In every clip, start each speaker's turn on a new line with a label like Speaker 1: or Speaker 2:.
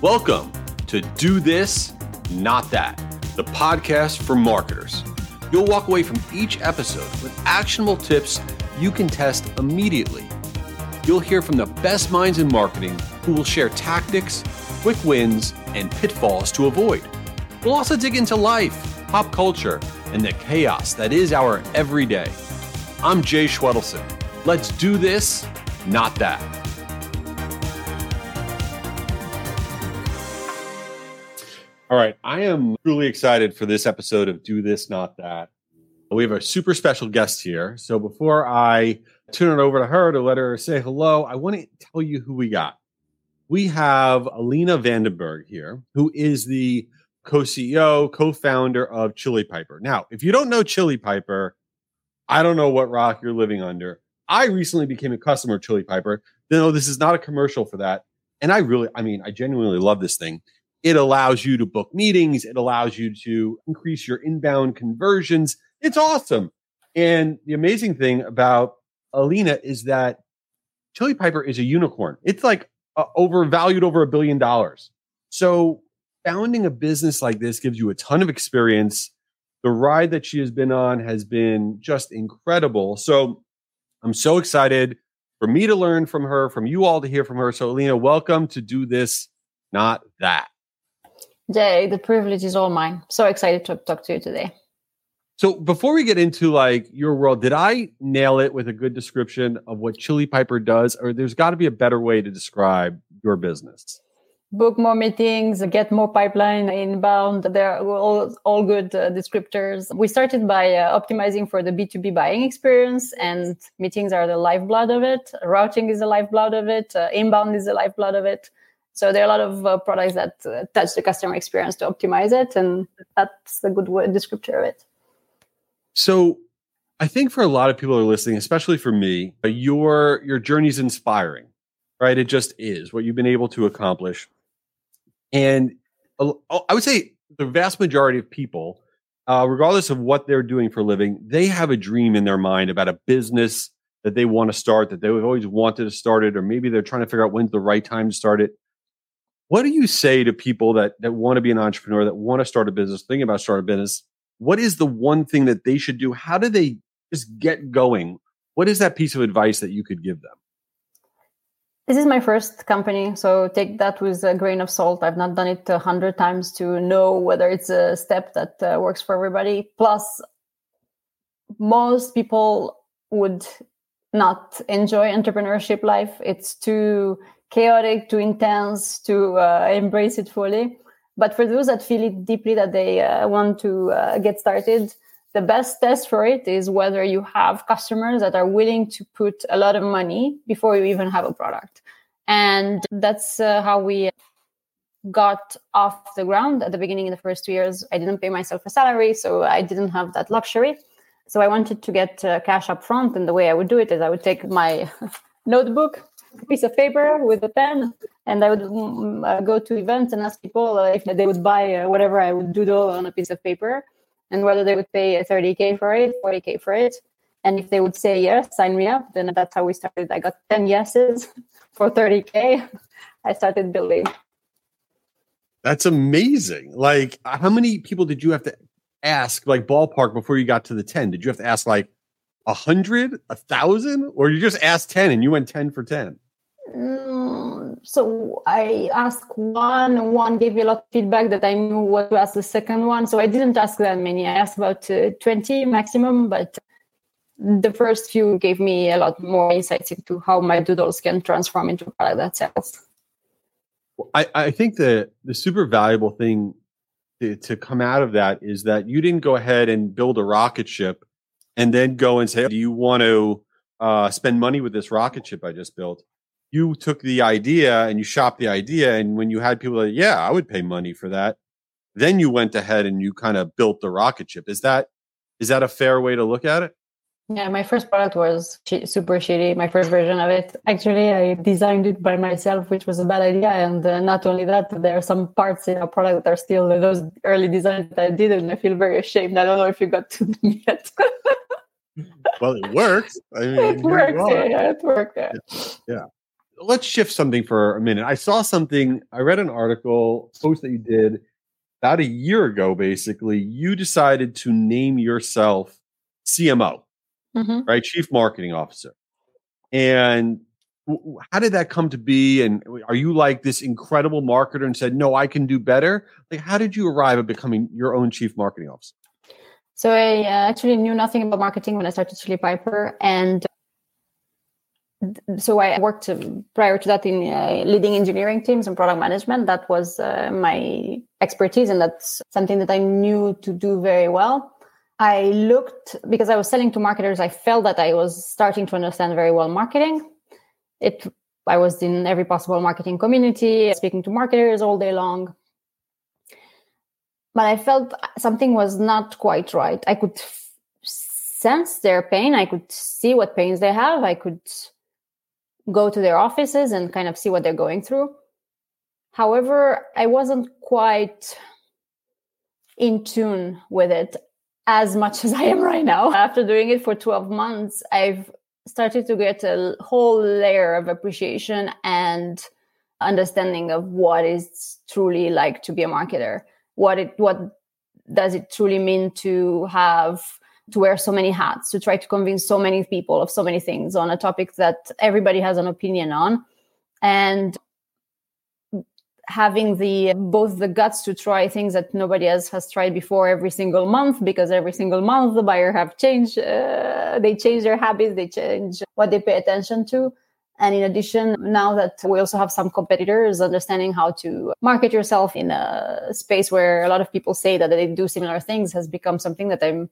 Speaker 1: Welcome to Do This, Not That, the podcast for marketers. You'll walk away from each episode with actionable tips you can test immediately. You'll hear from the best minds in marketing who will share tactics, quick wins, and pitfalls to avoid. We'll also dig into life, pop culture, and the chaos that is our everyday. I'm Jay Schwedelson. Let's do this, not that. All right, I am truly excited for this episode of Do This, Not That. We have a super special guest here. So before I turn it over to her to let her say hello, I want to tell you who we got. We have Alina Vandenberghe here, who is the co CEO, co founder of Chili Piper. Now, if you don't know Chili Piper, I don't know what rock you're living under. I recently became a customer of Chili Piper. No, this is not a commercial for that. And I really, I mean, I genuinely love this thing. It allows you to book meetings. It allows you to increase your inbound conversions. It's awesome. And the amazing thing about Alina is that Chili Piper is a unicorn. It's like uh, overvalued over a billion dollars. So founding a business like this gives you a ton of experience. The ride that she has been on has been just incredible. So I'm so excited for me to learn from her, from you all to hear from her. So, Alina, welcome to do this, not that.
Speaker 2: Jay, the privilege is all mine. So excited to talk to you today.
Speaker 1: So before we get into like your world, did I nail it with a good description of what Chili Piper does, or there's got to be a better way to describe your business?
Speaker 2: Book more meetings, get more pipeline inbound. They're all, all good uh, descriptors. We started by uh, optimizing for the B2B buying experience, and meetings are the lifeblood of it. Routing is the lifeblood of it. Uh, inbound is the lifeblood of it. So there are a lot of uh, products that uh, touch the customer experience to optimize it, and that's a good word descriptor of it.
Speaker 1: So I think for a lot of people who are listening, especially for me, your your journey is inspiring, right? It just is what you've been able to accomplish, and I would say the vast majority of people, uh, regardless of what they're doing for a living, they have a dream in their mind about a business that they want to start, that they've always wanted to start it, or maybe they're trying to figure out when's the right time to start it. What do you say to people that that want to be an entrepreneur, that want to start a business, thinking about starting a business? What is the one thing that they should do? How do they just get going? What is that piece of advice that you could give them?
Speaker 2: This is my first company, so take that with a grain of salt. I've not done it a hundred times to know whether it's a step that uh, works for everybody. Plus, most people would not enjoy entrepreneurship life. It's too chaotic, too intense to uh, embrace it fully. But for those that feel it deeply that they uh, want to uh, get started, the best test for it is whether you have customers that are willing to put a lot of money before you even have a product. And that's uh, how we got off the ground at the beginning in the first two years. I didn't pay myself a salary, so I didn't have that luxury. So I wanted to get uh, cash up front. And the way I would do it is I would take my notebook piece of paper with a pen and i would mm, uh, go to events and ask people uh, if they would buy uh, whatever i would doodle on a piece of paper and whether they would pay 30k for it 40k for it. And if they would say yes sign me up then that's how we started. I got 10 yeses for 30k i started building.
Speaker 1: That's amazing. Like how many people did you have to ask like ballpark before you got to the 10 did you have to ask like a hundred, a thousand, or you just asked 10 and you went 10 for 10?
Speaker 2: Mm, so I asked one, one gave me a lot of feedback that I knew what to ask the second one. So I didn't ask that many. I asked about uh, 20 maximum, but the first few gave me a lot more insights into how my doodles can transform into product that sells.
Speaker 1: I, I think the the super valuable thing to, to come out of that is that you didn't go ahead and build a rocket ship and then go and say, Do you want to uh, spend money with this rocket ship I just built? You took the idea and you shopped the idea. And when you had people like, Yeah, I would pay money for that, then you went ahead and you kind of built the rocket ship. Is that is that a fair way to look at it?
Speaker 2: Yeah, my first product was super shitty. My first version of it. Actually, I designed it by myself, which was a bad idea. And uh, not only that, there are some parts in our product that are still those early designs that I did, and I feel very ashamed. I don't know if you got to them yet.
Speaker 1: well, it works. I mean,
Speaker 2: it works. Yeah, it worked. Yeah.
Speaker 1: yeah. let's shift something for a minute. I saw something, I read an article, post that you did about a year ago, basically. You decided to name yourself CMO, mm-hmm. right? Chief Marketing Officer. And how did that come to be? And are you like this incredible marketer and said, no, I can do better? Like, how did you arrive at becoming your own chief marketing officer?
Speaker 2: So I uh, actually knew nothing about marketing when I started Chili Piper, and so I worked prior to that in uh, leading engineering teams and product management. That was uh, my expertise, and that's something that I knew to do very well. I looked because I was selling to marketers. I felt that I was starting to understand very well marketing. It I was in every possible marketing community, speaking to marketers all day long. But I felt something was not quite right. I could sense their pain. I could see what pains they have. I could go to their offices and kind of see what they're going through. However, I wasn't quite in tune with it as much as I am right now. After doing it for 12 months, I've started to get a whole layer of appreciation and understanding of what is truly like to be a marketer. What it what does it truly mean to have to wear so many hats, to try to convince so many people of so many things on a topic that everybody has an opinion on. And having the both the guts to try things that nobody else has tried before every single month because every single month the buyer have changed uh, they change their habits they change what they pay attention to and in addition now that we also have some competitors understanding how to market yourself in a space where a lot of people say that they do similar things has become something that i'm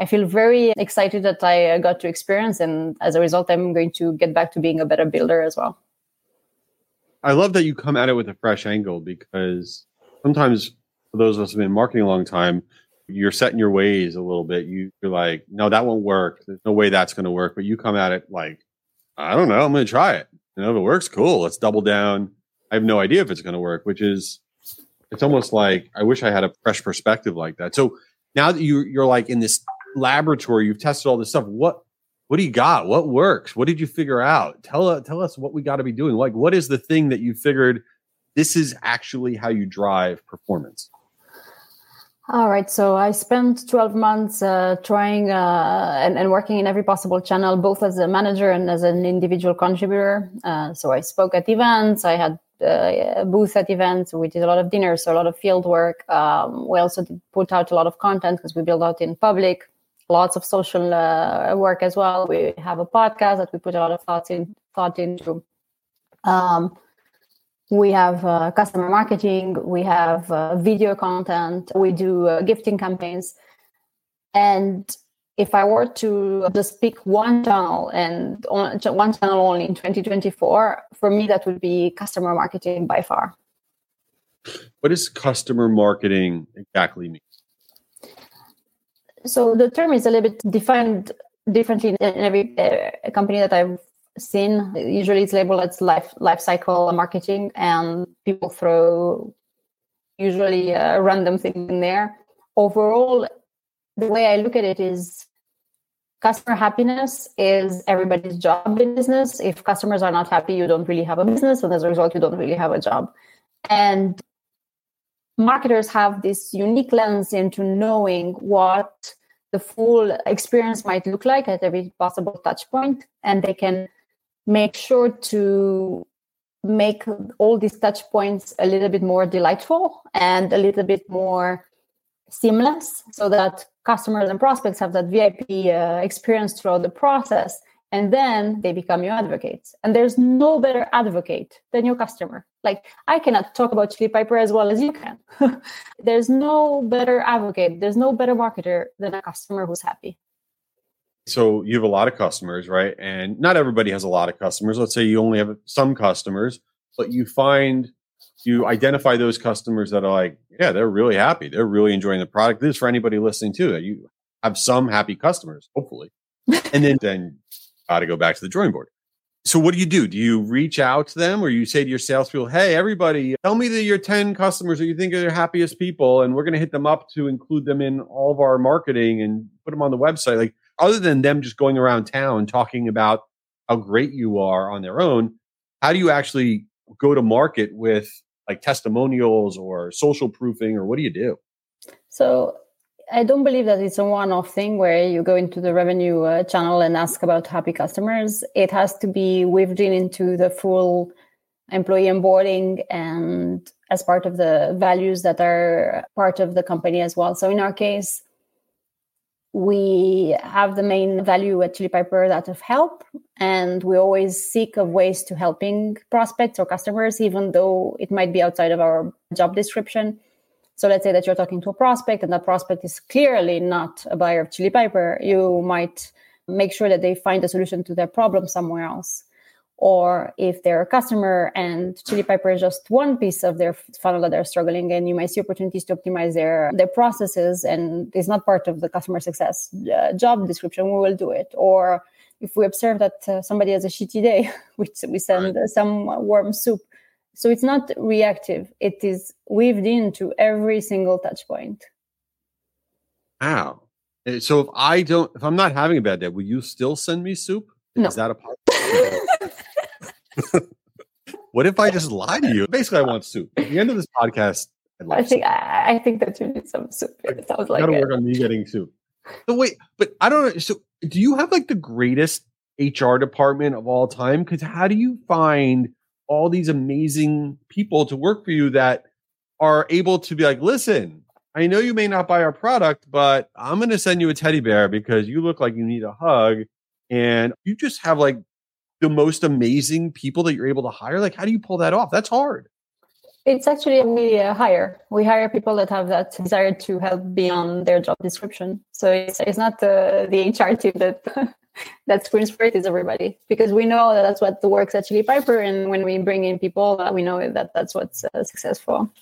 Speaker 2: I feel very excited that I got to experience, and as a result, I'm going to get back to being a better builder as well.
Speaker 1: I love that you come at it with a fresh angle because sometimes for those of us who've been marketing a long time, you're set in your ways a little bit. You, are like, no, that won't work. There's no way that's going to work. But you come at it like, I don't know, I'm going to try it. You know, if it works, cool. Let's double down. I have no idea if it's going to work, which is, it's almost like I wish I had a fresh perspective like that. So now that you you're like in this laboratory, you've tested all this stuff. What what do you got? What works? What did you figure out? Tell uh, tell us what we got to be doing. Like, what is the thing that you figured this is actually how you drive performance?
Speaker 2: All right. So I spent 12 months uh, trying uh, and, and, working in every possible channel, both as a manager and as an individual contributor. Uh, so I spoke at events. I had uh, a booth at events. We did a lot of dinners, so a lot of field work. Um, we also put out a lot of content because we build out in public lots of social uh, work as well. We have a podcast that we put a lot of thoughts in thought into. Um, we have uh, customer marketing. We have uh, video content. We do uh, gifting campaigns. And if I were to just pick one channel and one channel only in 2024, for me that would be customer marketing by far.
Speaker 1: What does customer marketing exactly mean?
Speaker 2: So the term is a little bit defined differently in every uh, company that I've seen. Usually it's labeled as life life cycle marketing, and people throw usually uh, random things in there. Overall, the way I look at it is customer happiness is everybody's job in business. If customers are not happy, you don't really have a business, and as a result, you don't really have a job. And marketers have this unique lens into knowing what the full experience might look like at every possible touch point and they can make sure to make all these touch points a little bit more delightful and a little bit more seamless so that customers and prospects have that vip uh, experience throughout the process and then they become your advocates. And there's no better advocate than your customer. Like i cannot talk about chili piper as well as you can. There's no better advocate there's no better marketer than a customer who's happy
Speaker 1: so you have a lot of customers right and not everybody has a lot of customers let's say you only have some customers but you find you identify those customers that are like yeah they're really happy they're really enjoying the product this is for anybody listening to it you have some happy customers hopefully and then then got to go back to the drawing board. So what do you do? Do you reach out to them or you say to your salespeople, hey, everybody, tell me that your 10 customers that you think are the happiest people, and we're going to hit them up to include them in all of our marketing and put them on the website. Like other than them just going around town talking about how great you are on their own, how do you actually go to market with like testimonials or social proofing or what do you do?
Speaker 2: So I don't believe that it's a one-off thing where you go into the revenue uh, channel and ask about happy customers. It has to be weaved in into the full employee onboarding and as part of the values that are part of the company as well. So in our case, we have the main value at Chili Piper that of help, and we always seek of ways to helping prospects or customers, even though it might be outside of our job description. So let's say that you're talking to a prospect, and that prospect is clearly not a buyer of Chili Piper. You might make sure that they find a solution to their problem somewhere else or if they're a customer and Chili Piper is just one piece of their funnel that they're struggling and you might see opportunities to optimize their their processes and it's not part of the customer success uh, job description. We will do it. Or if we observe that uh, somebody has a shitty day we, we send right. some warm soup. So it's not reactive. It is weaved into every single touch point.
Speaker 1: Wow so if i don't if i'm not having a bad day will you still send me soup?
Speaker 2: No.
Speaker 1: is that a what if I just lie to you? Basically, I want soup. At the end of this podcast,
Speaker 2: I think I, I, think that you need some soup. It sounds like
Speaker 1: gotta work on me getting soup. So wait, but I don't know. So do you have like the greatest HR department of all time? Because how do you find all these amazing people to work for you that are able to be like, listen, I know you may not buy our product, but I'm going to send you a teddy bear because you look like you need a hug. And you just have like the most amazing people that you're able to hire? Like, how do you pull that off? That's hard.
Speaker 2: It's actually we hire. We hire people that have that desire to help beyond their job description. So it's, it's not the, the HR team that that screams for it is everybody because we know that that's what works at Chili Piper, and when we bring in people, uh, we know that that's what's uh, successful.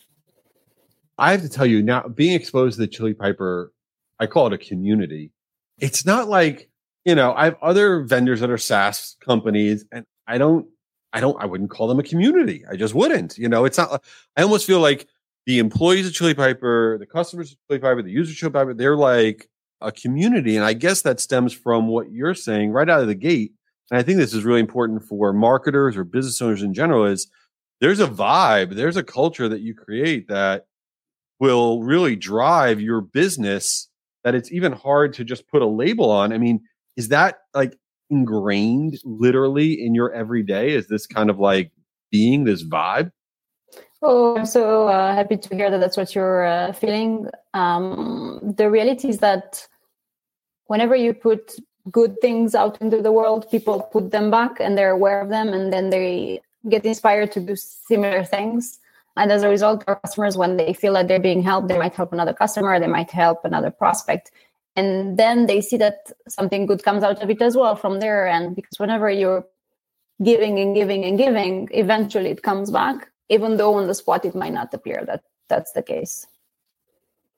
Speaker 1: I have to tell you now, being exposed to the Chili Piper, I call it a community. It's not like you know, I have other vendors that are SaaS companies, and I don't, I don't, I wouldn't call them a community. I just wouldn't. You know, it's not. I almost feel like the employees of Chili Piper, the customers of Chili Piper, the users of Chili Piper, they're like a community, and I guess that stems from what you're saying right out of the gate. And I think this is really important for marketers or business owners in general. Is there's a vibe, there's a culture that you create that will really drive your business that it's even hard to just put a label on. I mean, is that like ingrained literally in your everyday? Is this kind of like being this vibe?
Speaker 2: Oh, I'm so uh, happy to hear that that's what you're uh, feeling. Um, the reality is that whenever you put good things out into the world, people put them back and they're aware of them, and then they get inspired to do similar things. And as a result, our customers, when they feel that they're being helped, they might help another customer, they might help another prospect and then they see that something good comes out of it as well from there. And because whenever you're giving and giving and giving eventually it comes back even though on the spot it might not appear that that's the case.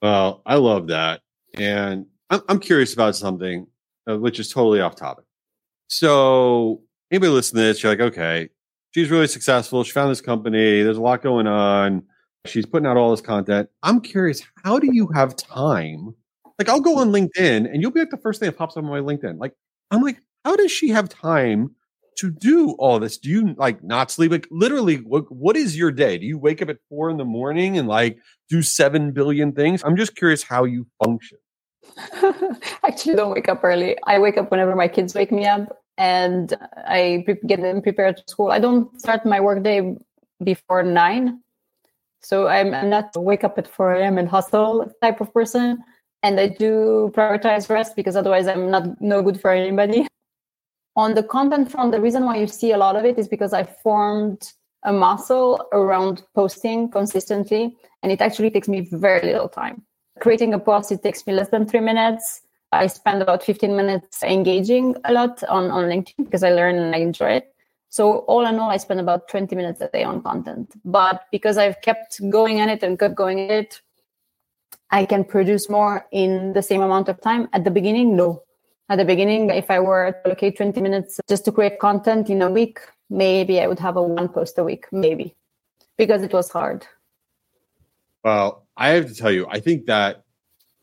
Speaker 1: Well i love that. And i'm, curious about something uh, which is totally off topic. So anybody listen to this you're like okay she's really successful. She found this company. There's a lot going on. She's putting out all this content. I'm curious how do you have time like I'll go mm. on LinkedIn and you'll be like the first thing that pops up on my LinkedIn. Like I'm like, how does she have time to do all this? Do you like not sleep? Like literally, what, what is your day? Do you wake up at four in the morning and like do seven billion things? I'm just curious how you function.
Speaker 2: Actually, don't wake up early. I wake up whenever my kids wake me up and I get them prepared to school. I don't start my workday before nine. So I'm, I'm not wake up at 4 a.m. and hustle type of person and I do prioritize rest because otherwise I'm not no good for anybody. On the content front, the reason why you see a lot of it is because I formed a muscle around posting consistently, and it actually takes me very little time. Creating a post, it takes me less than three minutes. I spend about 15 minutes engaging a lot on, on LinkedIn because I learn and I enjoy it. So all in all, I spend about 20 minutes a day on content. But because I've kept going at it and kept going at it, I can produce more in the same amount of time. At the beginning, no. At the beginning, if I were to allocate 20 minutes just to create content in a week, maybe I would have a one post a week, maybe, because it was hard.
Speaker 1: Well, I have to tell you, I think that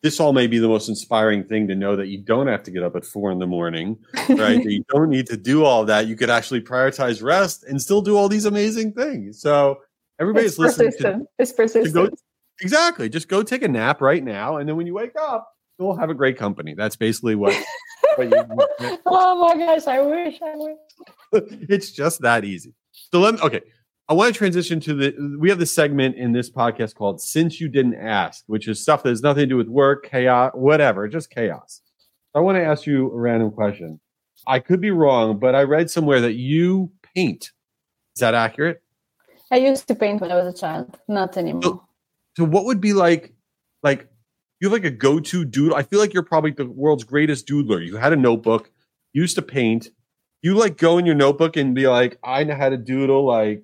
Speaker 1: this all may be the most inspiring thing to know that you don't have to get up at four in the morning, right? you don't need to do all that. You could actually prioritize rest and still do all these amazing things. So everybody's
Speaker 2: it's
Speaker 1: listening.
Speaker 2: Persistent.
Speaker 1: To,
Speaker 2: it's persistent. To go,
Speaker 1: exactly. Just go take a nap right now, and then when you wake up, you'll have a great company. That's basically what. what
Speaker 2: you, oh my gosh! I wish. I wish.
Speaker 1: it's just that easy. So let me. Okay. I want to transition to the. We have the segment in this podcast called "Since You Didn't Ask," which is stuff that has nothing to do with work, chaos, whatever, just chaos. I want to ask you a random question. I could be wrong, but I read somewhere that you paint. Is that accurate?
Speaker 2: I used to paint when I was a child, not anymore.
Speaker 1: So, so what would be like, like you have like a go-to doodle? I feel like you're probably the world's greatest doodler. You had a notebook, used to paint. You like go in your notebook and be like, I know how to doodle like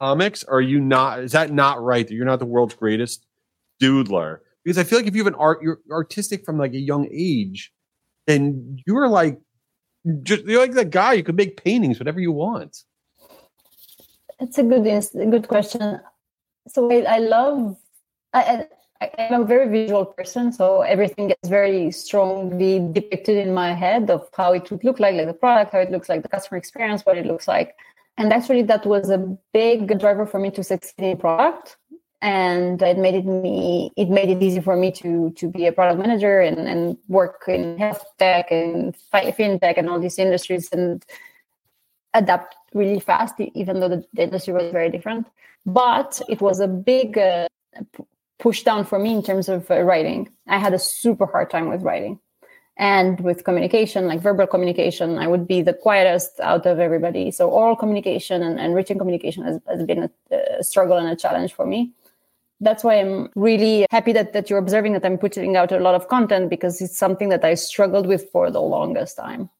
Speaker 1: comics? Or are you not? Is that not right? That you're not the world's greatest doodler? Because I feel like if you have an art, you're artistic from like a young age, then you're like just you're like that guy. You can make paintings, whatever you want.
Speaker 2: It's a good, good question. So I, I love. I, I, I'm a very visual person, so everything gets very strongly depicted in my head of how it would look like, like the product, how it looks like, the customer experience, what it looks like. And actually that was a big driver for me to succeed in product. And it made it me it made it easy for me to to be a product manager and, and work in health tech and fintech and all these industries and adapt really fast even though the, industry was very different. But it was a big uh, push down for me in terms of uh, writing. I had a super hard time with writing. And with communication like verbal communication i would be the quietest out of everybody. So oral communication and, and written communication has, has been a, a, struggle and a challenge for me. That's why i'm really happy that, that you're observing that i'm putting out a lot of content because it's something that i struggled with for the longest time.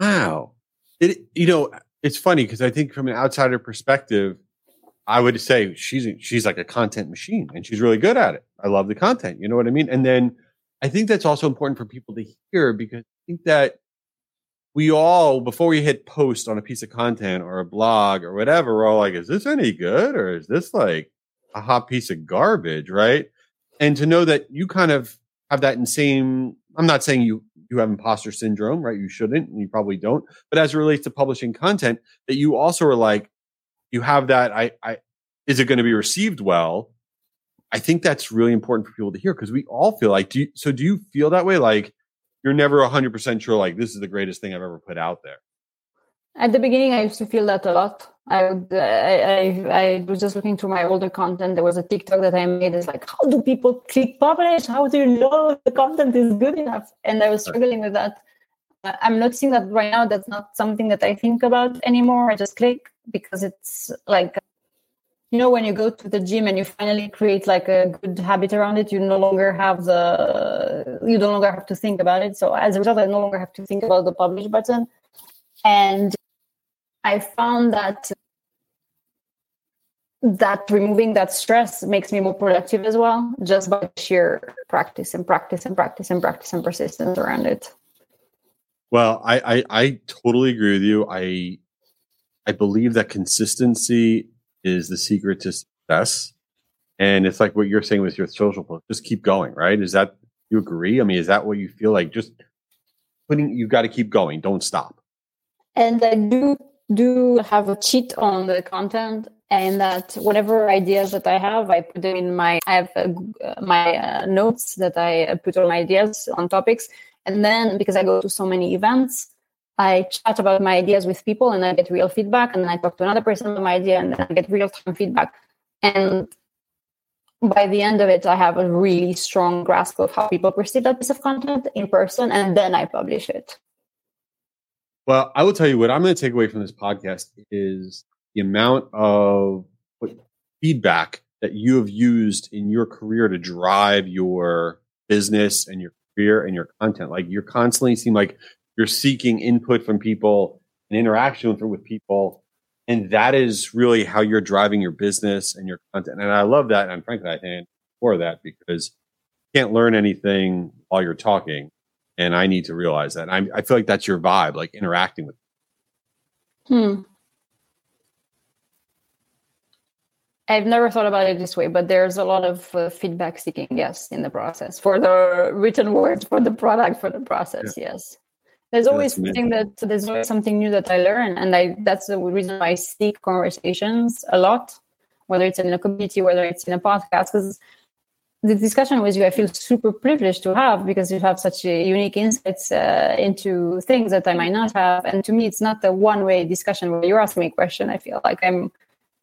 Speaker 1: Wow. It you know it's funny because i think from an outsider perspective i would say she's she's like a content machine and she's really good at it i love the content you know what i mean and then I think that's also important for people to hear because I think that we all, before we hit post on a piece of content or a blog or whatever, we're all like, is this any good or is this like a hot piece of garbage? Right. And to know that you kind of have that insane, I'm not saying you, you have imposter syndrome, right? You shouldn't, and you probably don't. But as it relates to publishing content, that you also are like, you have that, I, I, is it going to be received well? I think that's really important for people to hear because we all feel like, do you, so do you feel that way? Like you're never 100% sure, like this is the greatest thing I've ever put out there.
Speaker 2: At the beginning, I used to feel that a lot. I, would, uh, I, I, I was just looking through my older content. There was a TikTok that I made. It's like, how do people click publish? How do you know the content is good enough? And I was struggling with that. I'm noticing that right now. That's not something that I think about anymore. I just click because it's like you know when you go to the gym and you finally create like a good habit around it you no longer have the you no longer have to think about it so as a result i no longer have to think about the publish button and i found that that removing that stress makes me more productive as well just by sheer practice and practice and practice and practice and persistence around it
Speaker 1: well i i, I totally agree with you i i believe that consistency is the secret to success. And it's like what you're saying with your social post. Just keep going, right? Is that you agree? I mean, is that what you feel like? Just putting you got to keep going. Don't stop.
Speaker 2: And I do do have a cheat on the content and that whatever ideas that I have, I put them in my I have uh, my uh, notes that I put all my ideas on topics, and then because I go to so many events, I chat about my ideas with people and I get real feedback. And then I talk to another person about my idea and then I get real time feedback. And by the end of it, I have a really strong grasp of how people perceive that piece of content in person. And then I publish it.
Speaker 1: Well, I will tell you what I'm going to take away from this podcast is the amount of feedback that you have used in your career to drive your business and your and your content. Like you're constantly seem like you're seeking input from people and interaction with, with people and that is really how you're driving your business and your content. And i love that and frankly i thank for that because you can't learn anything while you're talking and i need to realize that. I i feel like that's your vibe like interacting with
Speaker 2: hmm I've never thought about it this way, but there's a lot of uh, feedback seeking, yes, in the process for the written words, for the product, for the process, yeah. yes. There's always something that there's always something new that I learn, and I that's the reason why I seek conversations a lot, whether it's in a community, whether it's in a podcast, because the discussion with you I feel super privileged to have because you have such a unique insights uh, into things that I might not have, and to me it's not a one way discussion where you're asking me a question. I feel like I'm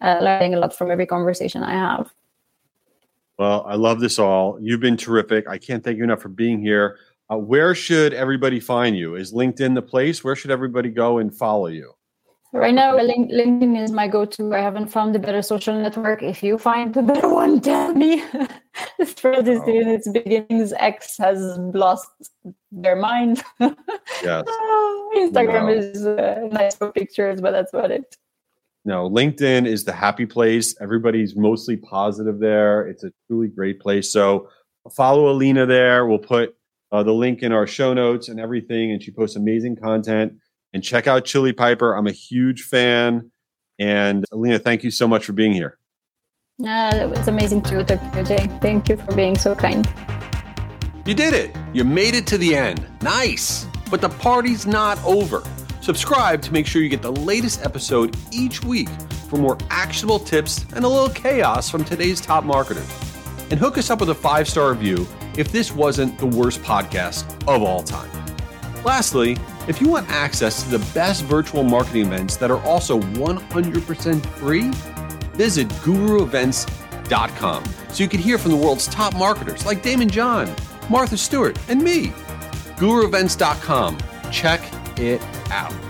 Speaker 2: uh, learning a lot from every conversation I have.
Speaker 1: Well, I love this all. You've been terrific. I can't thank you enough for being here. Uh, where should everybody find you? Is LinkedIn the place? Where should everybody go and follow you?
Speaker 2: Right now, LinkedIn is my go-to. I haven't found a better social network. If you find a better one, tell me. Thread is oh. in its beginnings. X has lost their mind.
Speaker 1: yes.
Speaker 2: Instagram no. is uh, nice for pictures, but that's about it.
Speaker 1: No, LinkedIn is the happy place. Everybody's mostly positive there. It's a truly great place. So follow Alina there. We'll put uh, the link in our show notes and everything. And she posts amazing content. And check out Chili Piper. I'm a huge fan. And Alina, thank you so much for being here.
Speaker 2: Uh, it was amazing to talk to you, Jay. Thank you for being so kind.
Speaker 1: You did it. You made it to the end. Nice. But the party's not over. Subscribe to make sure you get the latest episode each week for more actionable tips and a little chaos from today's top marketers. And hook us up with a five star review if this wasn't the worst podcast of all time. Lastly, if you want access to the best virtual marketing events that are also 100% free, visit guruevents.com so you can hear from the world's top marketers like Daymond John, Martha Stewart, and me. guruevents.com. Check it out.